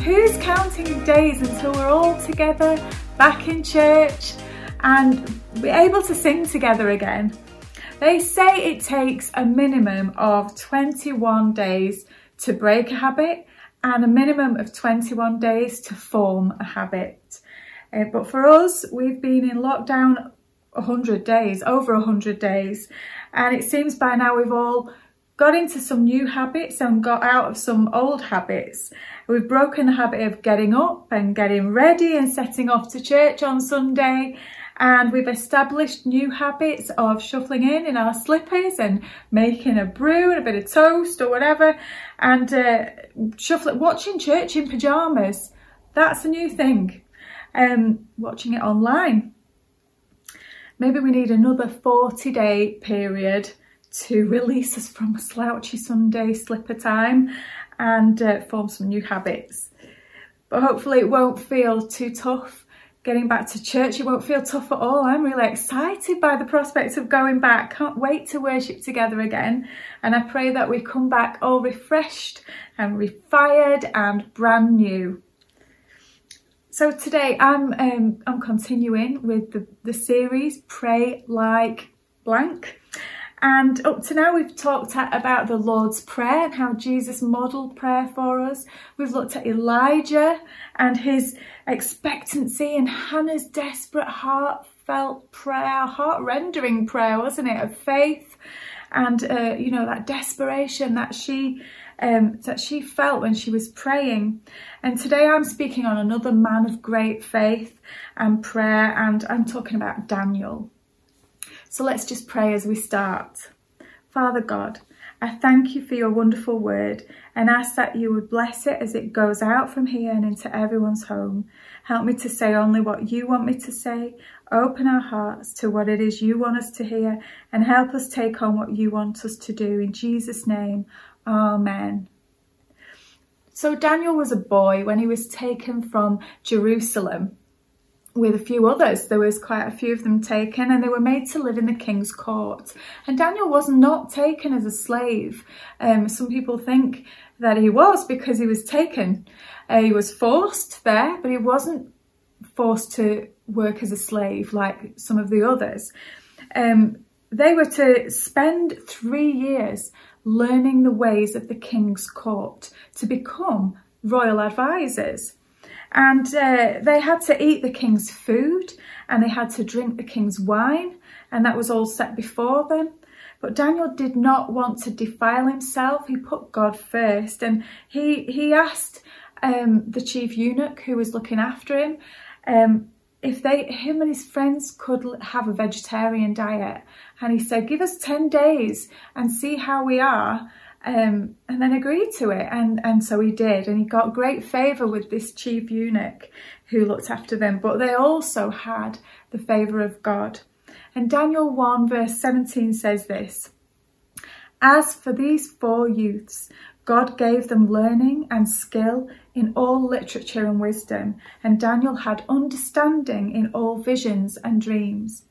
who's counting days until we're all together back in church and be able to sing together again? They say it takes a minimum of 21 days to break a habit and a minimum of 21 days to form a habit. Uh, but for us, we've been in lockdown 100 days, over 100 days, and it seems by now we've all got into some new habits and got out of some old habits. We've broken the habit of getting up and getting ready and setting off to church on Sunday and we've established new habits of shuffling in in our slippers and making a brew and a bit of toast or whatever and uh, shuffling, watching church in pyjamas. That's a new thing. Um, watching it online. Maybe we need another 40 day period to release us from a slouchy Sunday slipper time and uh, form some new habits. But hopefully it won't feel too tough getting back to church. It won't feel tough at all. I'm really excited by the prospect of going back. Can't wait to worship together again. And I pray that we come back all refreshed and refired and brand new. So today I'm um, I'm continuing with the, the series Pray Like Blank. And up to now, we've talked about the Lord's Prayer and how Jesus modelled prayer for us. We've looked at Elijah and his expectancy and Hannah's desperate, heartfelt prayer, heart rendering prayer, wasn't it, of faith and, uh, you know, that desperation that she. Um, that she felt when she was praying. And today I'm speaking on another man of great faith and prayer, and I'm talking about Daniel. So let's just pray as we start. Father God, I thank you for your wonderful word and ask that you would bless it as it goes out from here and into everyone's home. Help me to say only what you want me to say. Open our hearts to what it is you want us to hear and help us take on what you want us to do. In Jesus' name, Amen. So Daniel was a boy when he was taken from Jerusalem with a few others. There was quite a few of them taken and they were made to live in the king's court. And Daniel was not taken as a slave. Um, some people think that he was because he was taken. Uh, he was forced there, but he wasn't forced to work as a slave like some of the others. Um, they were to spend three years learning the ways of the king's court to become royal advisors. And uh, they had to eat the king's food and they had to drink the king's wine, and that was all set before them. But Daniel did not want to defile himself. He put God first, and he he asked um, the chief eunuch who was looking after him um, if they him and his friends could have a vegetarian diet, and he said, "Give us ten days and see how we are." Um, and then agreed to it. And, and so he did. And he got great favour with this chief eunuch who looked after them. But they also had the favour of God. And Daniel 1, verse 17 says this As for these four youths, God gave them learning and skill in all literature and wisdom, and Daniel had understanding in all visions and dreams.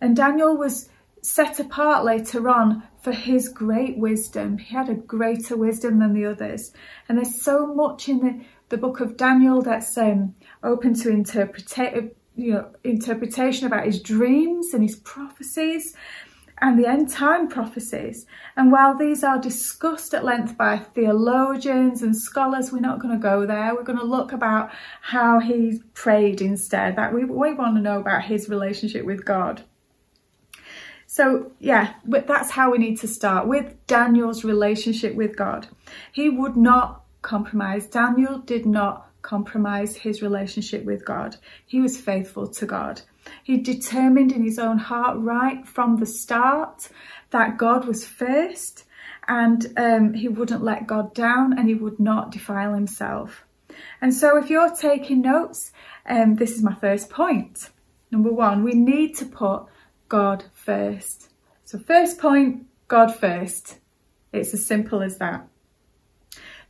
And Daniel was set apart later on for his great wisdom. He had a greater wisdom than the others. And there's so much in the, the book of Daniel that's um, open to interpreta- you know, interpretation about his dreams and his prophecies and the end time prophecies. And while these are discussed at length by theologians and scholars, we're not going to go there. We're going to look about how he prayed instead. That we, we want to know about his relationship with God. So, yeah, but that's how we need to start with Daniel's relationship with God. He would not compromise. Daniel did not compromise his relationship with God. He was faithful to God. He determined in his own heart right from the start that God was first and um, he wouldn't let God down and he would not defile himself. And so, if you're taking notes, um, this is my first point. Number one, we need to put God first. So, first point, God first. It's as simple as that.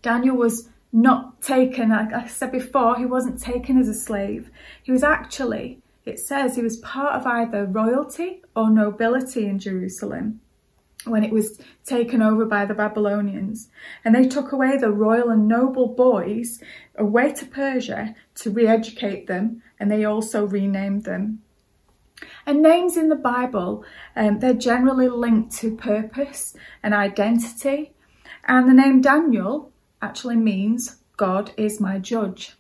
Daniel was not taken, like I said before, he wasn't taken as a slave. He was actually, it says, he was part of either royalty or nobility in Jerusalem. when it was taken over by the Babylonians. And they took away the royal and noble boys away to Persia to re educate them, and they also renamed them. And names in the Bible, um, they're generally linked to purpose and identity. And the name Daniel actually means God is my judge.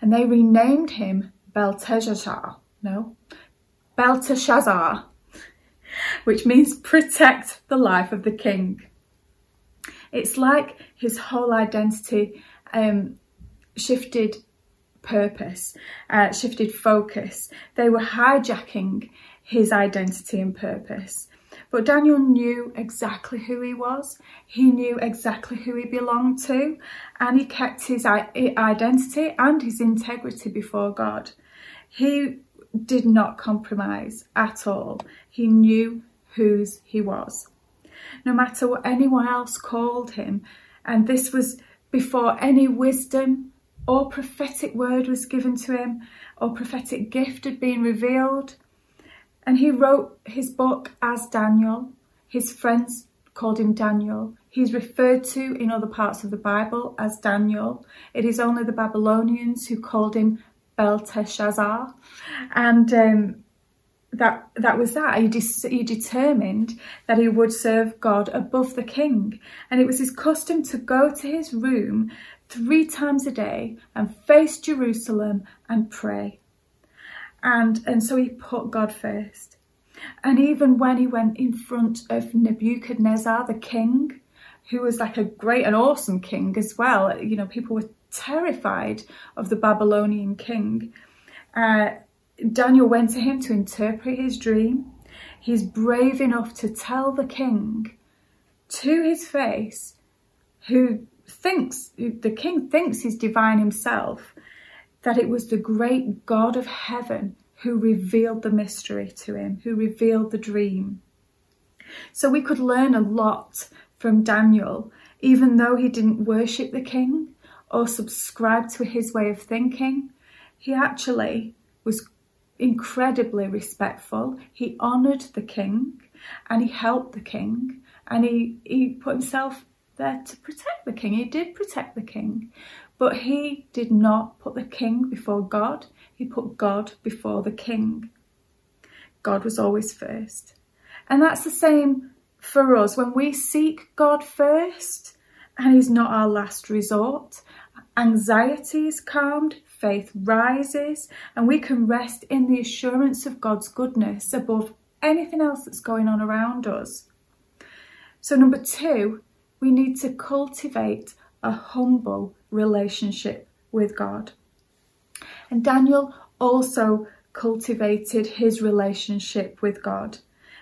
And they renamed him Belteshazzar. No, Belteshazzar which means protect the life of the king. It's like his whole identity um, shifted purpose, uh, shifted focus. They were hijacking his identity and purpose. But Daniel knew exactly who he was. He knew exactly who he belonged to, and he kept his identity and his integrity before God. He did not compromise at all. He knew whose he was. No matter what anyone else called him, and this was before any wisdom or prophetic word was given to him or prophetic gift had been revealed. And he wrote his book as Daniel. His friends called him Daniel. He's referred to in other parts of the Bible as Daniel. It is only the Babylonians who called him Belteshazzar, and um, that that was that. He, de- he determined that he would serve God above the king, and it was his custom to go to his room three times a day and face Jerusalem and pray. And and so he put God first. And even when he went in front of Nebuchadnezzar, the king, who was like a great and awesome king as well, you know, people were terrified of the Babylonian king. Uh, Daniel went to him to interpret his dream. He's brave enough to tell the king to his face, who thinks, the king thinks he's divine himself, that it was the great God of heaven who revealed the mystery to him, who revealed the dream. So we could learn a lot from Daniel, even though he didn't worship the king or subscribe to his way of thinking. He actually was incredibly respectful. He honoured the king and he helped the king and he, he put himself there to protect the king. He did protect the king, but he did not put the king before God. He put God before the king. God was always first. And that's the same for us. When we seek God first and He's not our last resort, Anxiety is calmed, faith rises, and we can rest in the assurance of God's goodness above anything else that's going on around us. So, number two, we need to cultivate a humble relationship with God. And Daniel also cultivated his relationship with God.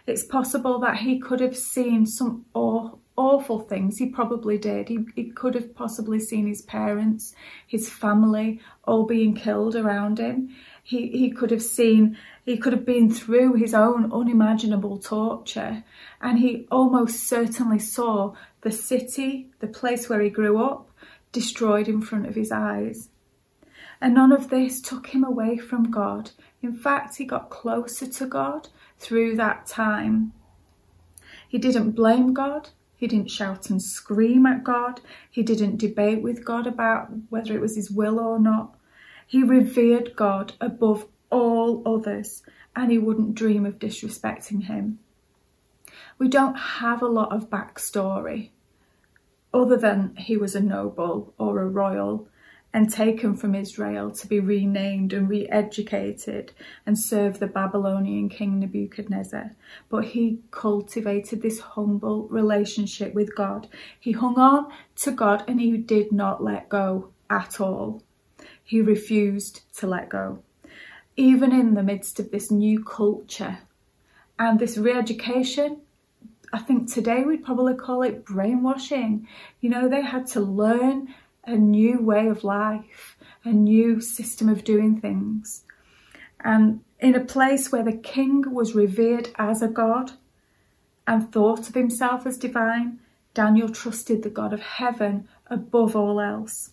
It's possible that he could have seen some awe awful things. He probably did. He, he could have possibly seen his parents, his family all being killed around him. He, he could have seen, he could have been through his own unimaginable torture. And he almost certainly saw the city, the place where he grew up, destroyed in front of his eyes. And none of this took him away from God. In fact, he got closer to God through that time. He didn't blame God. He didn't shout and scream at God. He didn't debate with God about whether it was his will or not. He revered God above all others and he wouldn't dream of disrespecting him. We don't have a lot of backstory other than he was a noble or a royal and taken from Israel to be renamed and re educated and serve the Babylonian king Nebuchadnezzar. But he cultivated this humble relationship with God. He hung on to God and he did not let go at all. He refused to let go. Even in the midst of this new culture and this re education, I think today we'd probably call it brainwashing. You know, they had to learn a new way of life, a new system of doing things. And in a place where the king was revered as a god and thought of himself as divine, Daniel trusted the God of heaven above all else.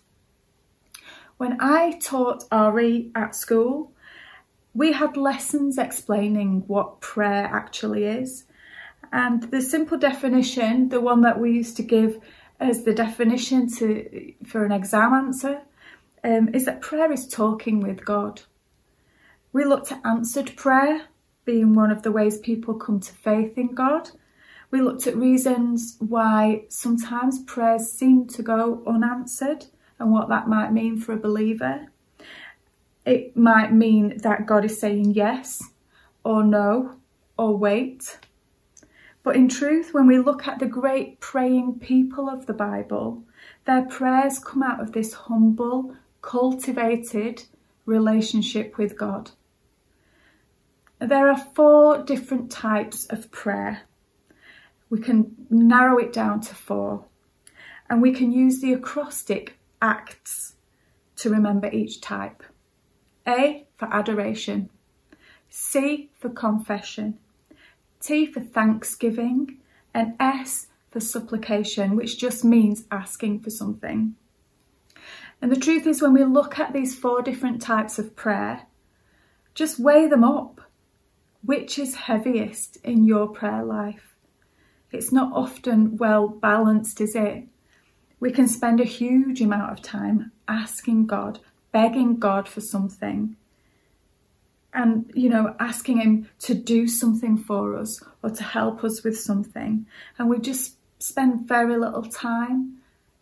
When I taught RE at school, we had lessons explaining what prayer actually is. And the simple definition, the one that we used to give as the definition to for an exam answer, um, is that prayer is talking with God. We looked at answered prayer being one of the ways people come to faith in God. We looked at reasons why sometimes prayers seem to go unanswered and what that might mean for a believer. It might mean that God is saying yes or no or wait. But in truth, when we look at the great praying people of the Bible, their prayers come out of this humble, cultivated relationship with God. There are four different types of prayer. We can narrow it down to four, and we can use the acrostic ACTS to remember each type. A for adoration, C for confession, T for thanksgiving, and S for supplication, which just means asking for something. And the truth is, when we look at these four different types of prayer, just weigh them up. Which is heaviest in your prayer life? It's not often well balanced, is it? We can spend a huge amount of time asking God, begging God for something, and you know, asking Him to do something for us or to help us with something. And we just spend very little time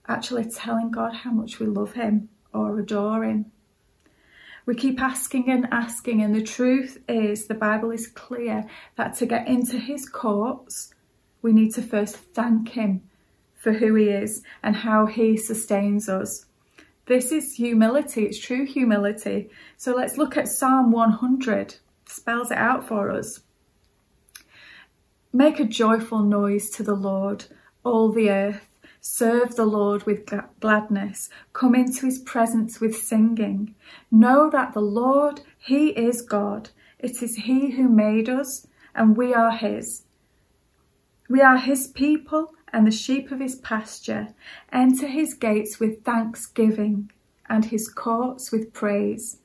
actually telling God how much we love Him or adore Him. We keep asking and asking, and the truth is, the Bible is clear that to get into His courts, we need to first thank Him for who He is and how He sustains us. This is humility, it's true humility. So let's look at Psalm 100, spells it out for us. Make a joyful noise to the Lord, all the earth. Serve the Lord with gladness. Come into his presence with singing. Know that the Lord, he is God. It is he who made us, and we are his. We are his people and the sheep of his pasture. Enter his gates with thanksgiving and his courts with praise.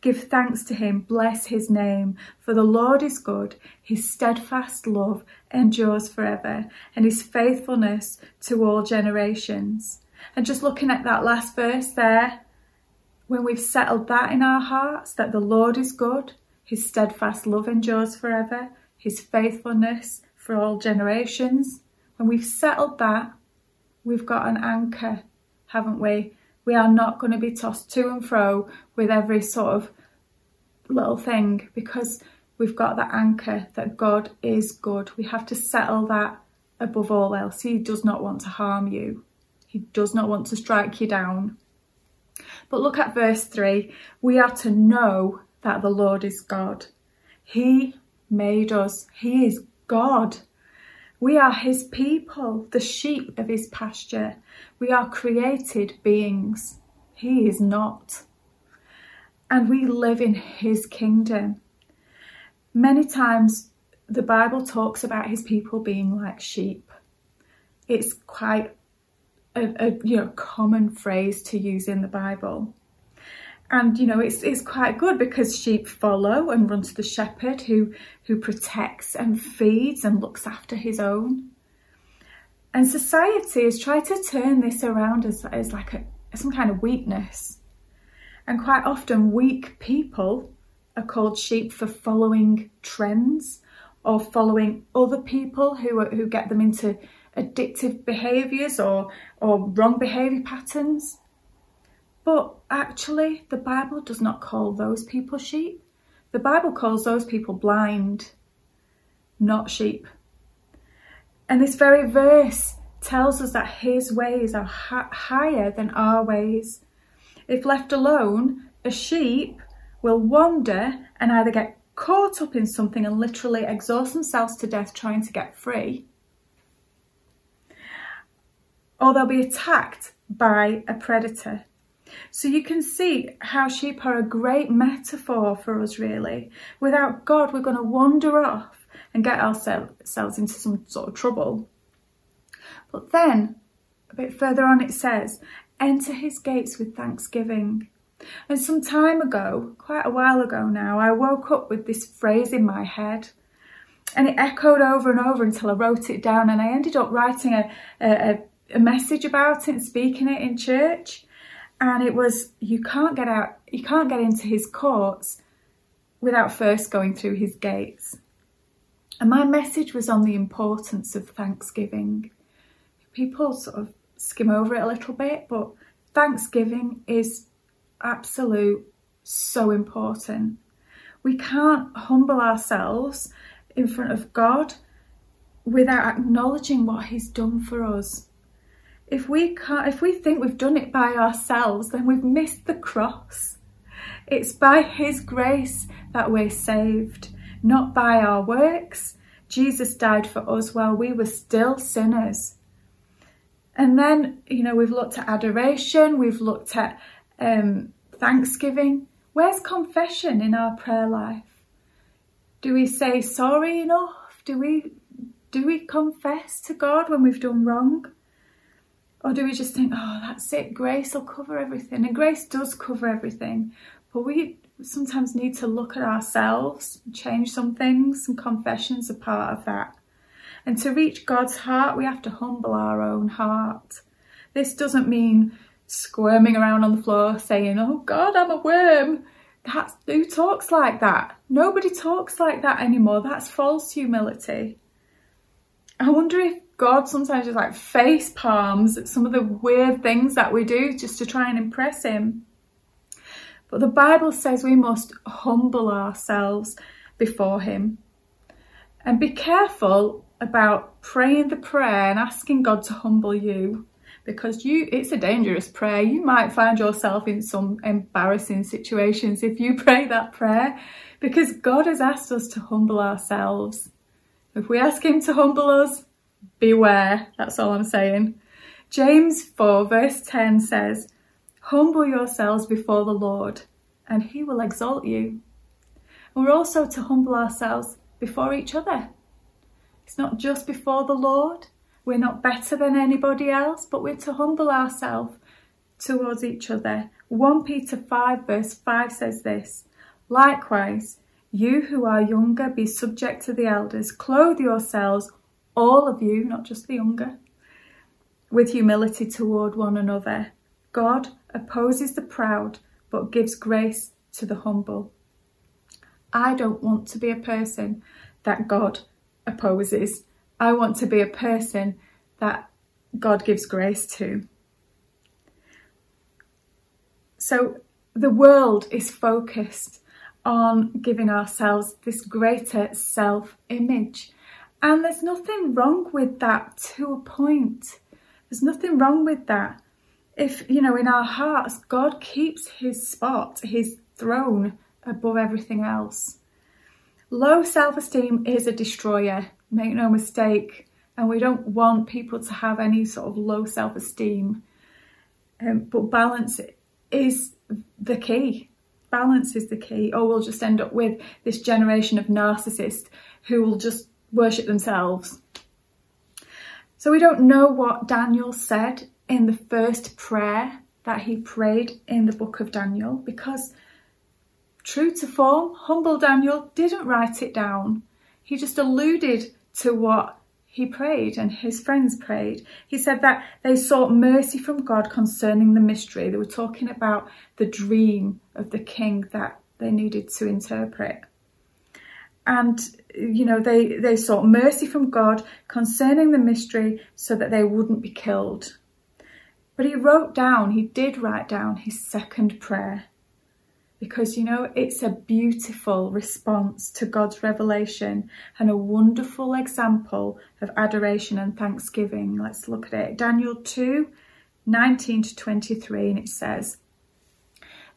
Give thanks to him, bless his name, for the Lord is good, his steadfast love endures forever, and his faithfulness to all generations. And just looking at that last verse there, when we've settled that in our hearts, that the Lord is good, his steadfast love endures forever, his faithfulness for all generations, when we've settled that, we've got an anchor, haven't we? We are not going to be tossed to and fro with every sort of little thing because we've got that anchor that God is good. We have to settle that above all else. He does not want to harm you, He does not want to strike you down. But look at verse 3 we are to know that the Lord is God. He made us, He is God. We are his people, the sheep of his pasture. We are created beings. He is not. And we live in his kingdom. Many times the Bible talks about his people being like sheep. It's quite a, a you know common phrase to use in the Bible and you know it's it's quite good because sheep follow and run to the shepherd who who protects and feeds and looks after his own. And society has tried to turn this around as, as like a some kind of weakness. And quite often weak people are called sheep for following trends or following other people who who get them into addictive behaviors or or wrong behavior patterns but actually, the Bible does not call those people sheep. The Bible calls those people blind, not sheep. And this very verse tells us that his ways are higher than our ways. If left alone, a sheep will wander and either get caught up in something and literally exhaust themselves to death trying to get free, or they'll be attacked by a predator. So you can see how sheep are a great metaphor for us, really. Without God, we're going to wander off and get ourselves into some sort of trouble. But then, a bit further on, it says, Enter his gates with thanksgiving. And some time ago, quite a while ago now, I woke up with this phrase in my head. And it echoed over and over until I wrote it down, and I ended up writing a, a, a message about it and speaking it in church. And it was you can't get out, you can't get into his courts without first going through his gates. And my message was on the importance of thanksgiving. People sort of skim over it a little bit, but thanksgiving is absolute so important. We can't humble ourselves in front of God without acknowledging what He's done for us. If we can't, if we think we've done it by ourselves, then we've missed the cross. It's by His grace that we're saved, not by our works. Jesus died for us while we were still sinners. And then, you know, we've looked at adoration, we've looked at um, thanksgiving. Where's confession in our prayer life? Do we say sorry enough? Do we do we confess to God when we've done wrong? Or do we just think, oh, that's it, grace will cover everything? And grace does cover everything. But we sometimes need to look at ourselves, change some things, and confessions are part of that. And to reach God's heart, we have to humble our own heart. This doesn't mean squirming around on the floor saying, Oh God, I'm a worm. That's who talks like that. Nobody talks like that anymore. That's false humility. I wonder if God sometimes just like face palms some of the weird things that we do just to try and impress Him. But the Bible says we must humble ourselves before Him. And be careful about praying the prayer and asking God to humble you because you it's a dangerous prayer. You might find yourself in some embarrassing situations if you pray that prayer because God has asked us to humble ourselves. If we ask him to humble us, beware. That's all I'm saying. James 4 verse 10 says, Humble yourselves before the Lord, and he will exalt you. And we're also to humble ourselves before each other. It's not just before the Lord. We're not better than anybody else, but we're to humble ourselves towards each other. 1 Peter 5, verse 5 says this Likewise, you who are younger, be subject to the elders. Clothe yourselves, all of you, not just the younger, with humility toward one another. God opposes the proud, but gives grace to the humble. I don't want to be a person that God opposes. I want to be a person that God gives grace to. So the world is focused on giving ourselves this greater self image. And there's nothing wrong with that to a point. There's nothing wrong with that. If, you know, in our hearts, God keeps his spot, his throne above everything else. Low self esteem is a destroyer. Make no mistake. And we don't want people to have any sort of low self esteem. Um, but balance is the key. Balance is the key, or we'll just end up with this generation of narcissists who will just worship themselves. So we don't know what Daniel said in the first prayer that he prayed in the book of Daniel because, true to form, humble Daniel didn't write it down. He just alluded to what he prayed and his friends prayed. He said that they sought mercy from God concerning the mystery. They were talking about the dream of the king that they needed to interpret. And, you know, they, they sought mercy from God concerning the mystery so that they wouldn't be killed. But he wrote down, he did write down his second prayer because you know it's a beautiful response to God's revelation and a wonderful example of adoration and thanksgiving. Let's look at it. Daniel 2 19 to 23, and it says,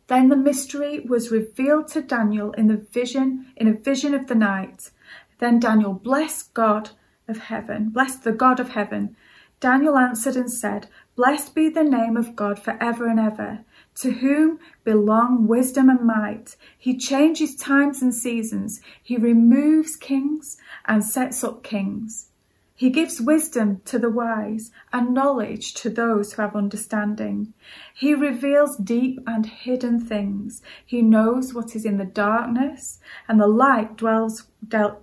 Then the mystery was revealed to Daniel in the vision, in a vision of the night. Then Daniel blessed God of heaven, blessed the God of heaven. Daniel answered and said, Blessed be the name of God for ever and ever to whom belong wisdom and might. He changes times and seasons. He removes kings and sets up kings. He gives wisdom to the wise and knowledge to those who have understanding. He reveals deep and hidden things. He knows what is in the darkness, and the light dwells,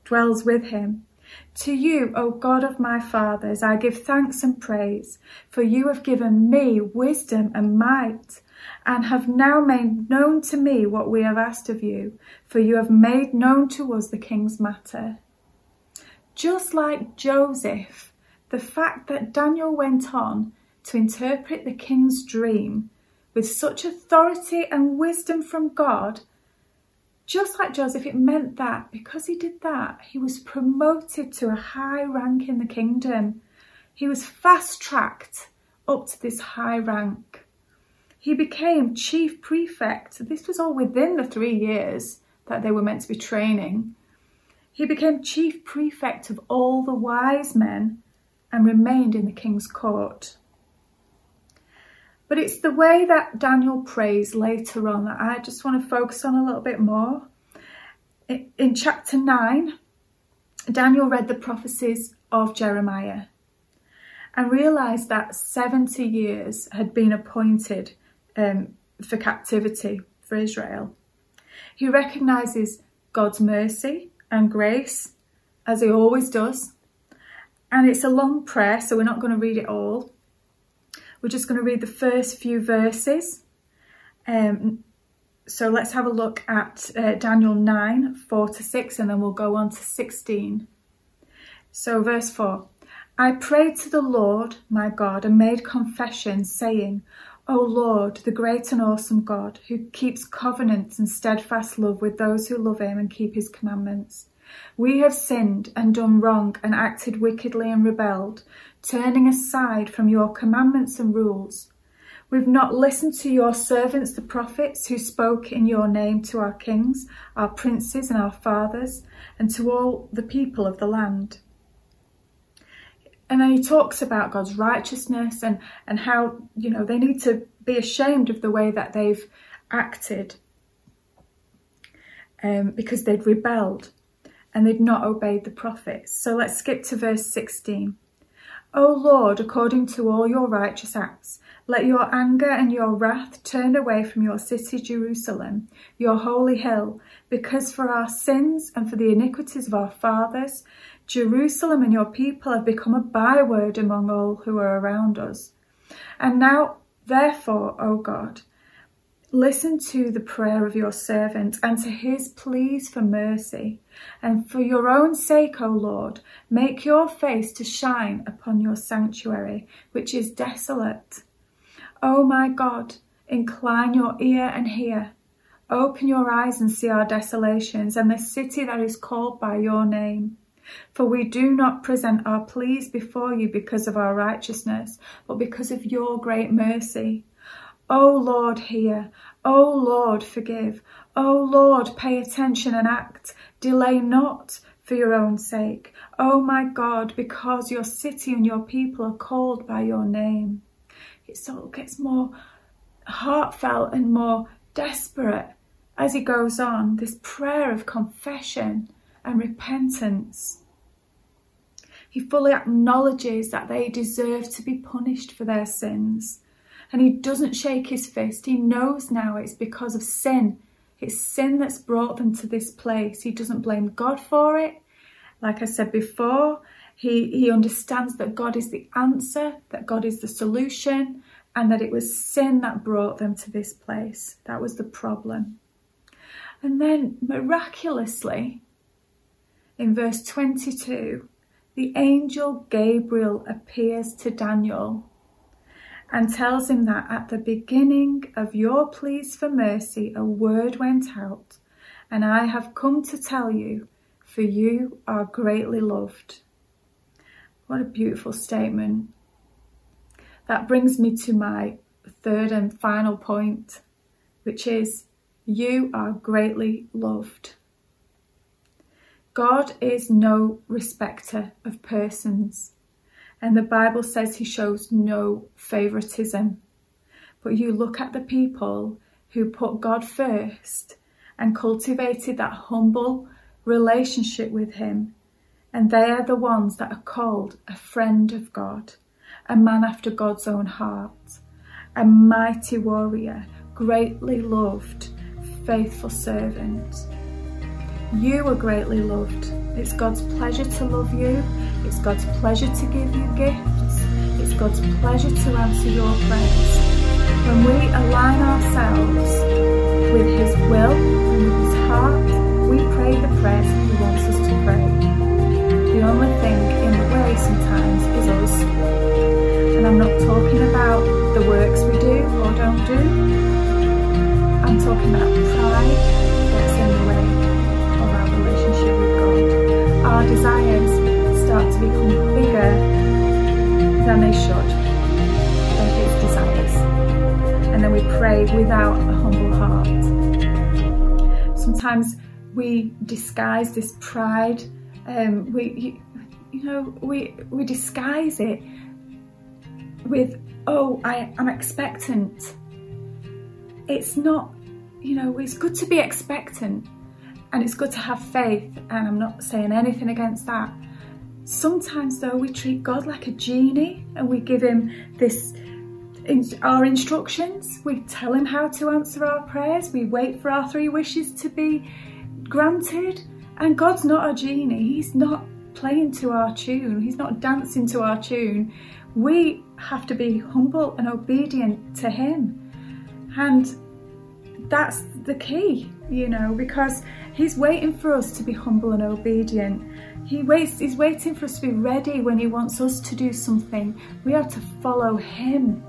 dwells with him. To you, O God of my fathers, I give thanks and praise, for you have given me wisdom and might, and have now made known to me what we have asked of you, for you have made known to us the king's matter. Just like Joseph, the fact that Daniel went on to interpret the king's dream with such authority and wisdom from God just like Joseph, it meant that because he did that, he was promoted to a high rank in the kingdom. He was fast tracked up to this high rank. He became chief prefect. This was all within the three years that they were meant to be training. He became chief prefect of all the wise men and remained in the king's court. But it's the way that Daniel prays later on that I just want to focus on a little bit more. In chapter 9, Daniel read the prophecies of Jeremiah and realised that 70 years had been appointed um, for captivity for Israel. He recognises God's mercy and grace, as he always does. And it's a long prayer, so we're not going to read it all. We're just going to read the first few verses. Um, so let's have a look at uh, Daniel 9, 4 to 6, and then we'll go on to 16. So, verse 4 I prayed to the Lord my God and made confession, saying, O Lord, the great and awesome God, who keeps covenants and steadfast love with those who love him and keep his commandments. We have sinned and done wrong and acted wickedly and rebelled, turning aside from your commandments and rules. We've not listened to your servants, the prophets, who spoke in your name to our kings, our princes, and our fathers, and to all the people of the land. And then he talks about God's righteousness and, and how, you know, they need to be ashamed of the way that they've acted um, because they'd rebelled and they'd not obeyed the prophets. So let's skip to verse 16. O Lord, according to all your righteous acts, let your anger and your wrath turn away from your city Jerusalem, your holy hill, because for our sins and for the iniquities of our fathers, Jerusalem and your people have become a byword among all who are around us. And now, therefore, O God, listen to the prayer of your servant and to his pleas for mercy. And for your own sake, O Lord, make your face to shine upon your sanctuary, which is desolate O my God, incline your ear and hear. Open your eyes and see our desolations and the city that is called by your name. For we do not present our pleas before you because of our righteousness, but because of your great mercy. O Lord, hear. O Lord, forgive. O Lord, pay attention and act. Delay not for your own sake. O my God, because your city and your people are called by your name it sort of gets more heartfelt and more desperate as he goes on. This prayer of confession and repentance. He fully acknowledges that they deserve to be punished for their sins. And he doesn't shake his fist. He knows now it's because of sin. It's sin that's brought them to this place. He doesn't blame God for it. Like I said before, he, he understands that God is the answer, that God is the solution, and that it was sin that brought them to this place. That was the problem. And then miraculously, in verse 22, the angel Gabriel appears to Daniel and tells him that at the beginning of your pleas for mercy, a word went out, and I have come to tell you, for you are greatly loved. What a beautiful statement. That brings me to my third and final point, which is you are greatly loved. God is no respecter of persons, and the Bible says he shows no favoritism. But you look at the people who put God first and cultivated that humble relationship with him and they are the ones that are called a friend of God, a man after God's own heart, a mighty warrior, greatly loved, faithful servant. You are greatly loved It's God's pleasure to love you. It's God's pleasure to give you gifts. It's God's pleasure to answer your prayers. When we align ourselves with His will become bigger than they should. They're His desires. And then we pray without a humble heart. Sometimes we disguise this pride. Um, we, you know, we we disguise it with, oh, I am expectant. It's not, you know, it's good to be expectant, and it's good to have faith. And I'm not saying anything against that. Sometimes, though, we treat God like a genie, and we give him this our instructions. We tell him how to answer our prayers. We wait for our three wishes to be granted. And God's not a genie, He's not playing to our tune, He's not dancing to our tune. We have to be humble and obedient to Him. And that's the key, you know, because He's waiting for us to be humble and obedient. He waits, he's waiting for us to be ready when he wants us to do something. We are to follow him.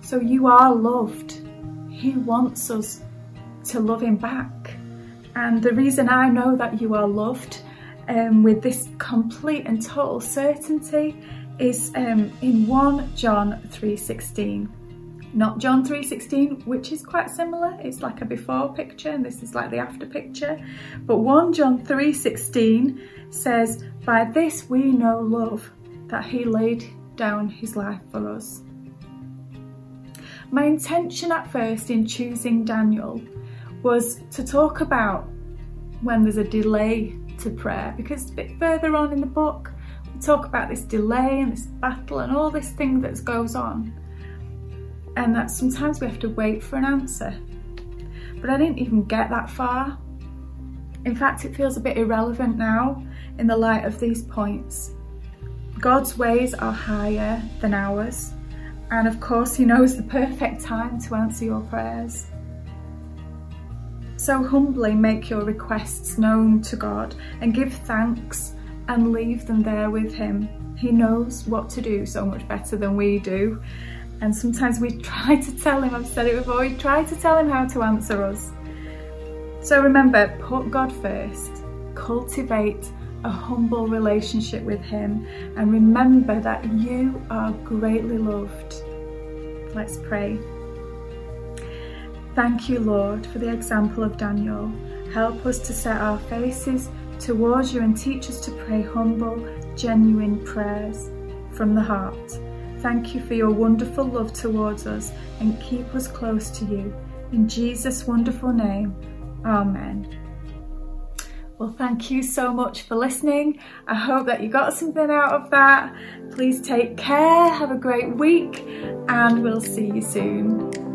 So you are loved. He wants us to love him back. And the reason I know that you are loved um, with this complete and total certainty is um, in 1 John 3:16. Not John 3:16, which is quite similar. It's like a before picture and this is like the after picture. But 1 John 3:16 says, "By this we know love, that he laid down his life for us." My intention at first in choosing Daniel was to talk about when there's a delay to prayer because a bit further on in the book we talk about this delay and this battle and all this thing that goes on and that sometimes we have to wait for an answer but I didn't even get that far in fact it feels a bit irrelevant now in the light of these points God's ways are higher than ours and of course he knows the perfect time to answer your prayers so humbly make your requests known to God and give thanks and leave them there with Him. He knows what to do so much better than we do. And sometimes we try to tell Him, I've said it before, we try to tell Him how to answer us. So remember, put God first, cultivate a humble relationship with Him, and remember that you are greatly loved. Let's pray. Thank you, Lord, for the example of Daniel. Help us to set our faces towards you and teach us to pray humble, genuine prayers from the heart. Thank you for your wonderful love towards us and keep us close to you. In Jesus' wonderful name, Amen. Well, thank you so much for listening. I hope that you got something out of that. Please take care, have a great week, and we'll see you soon.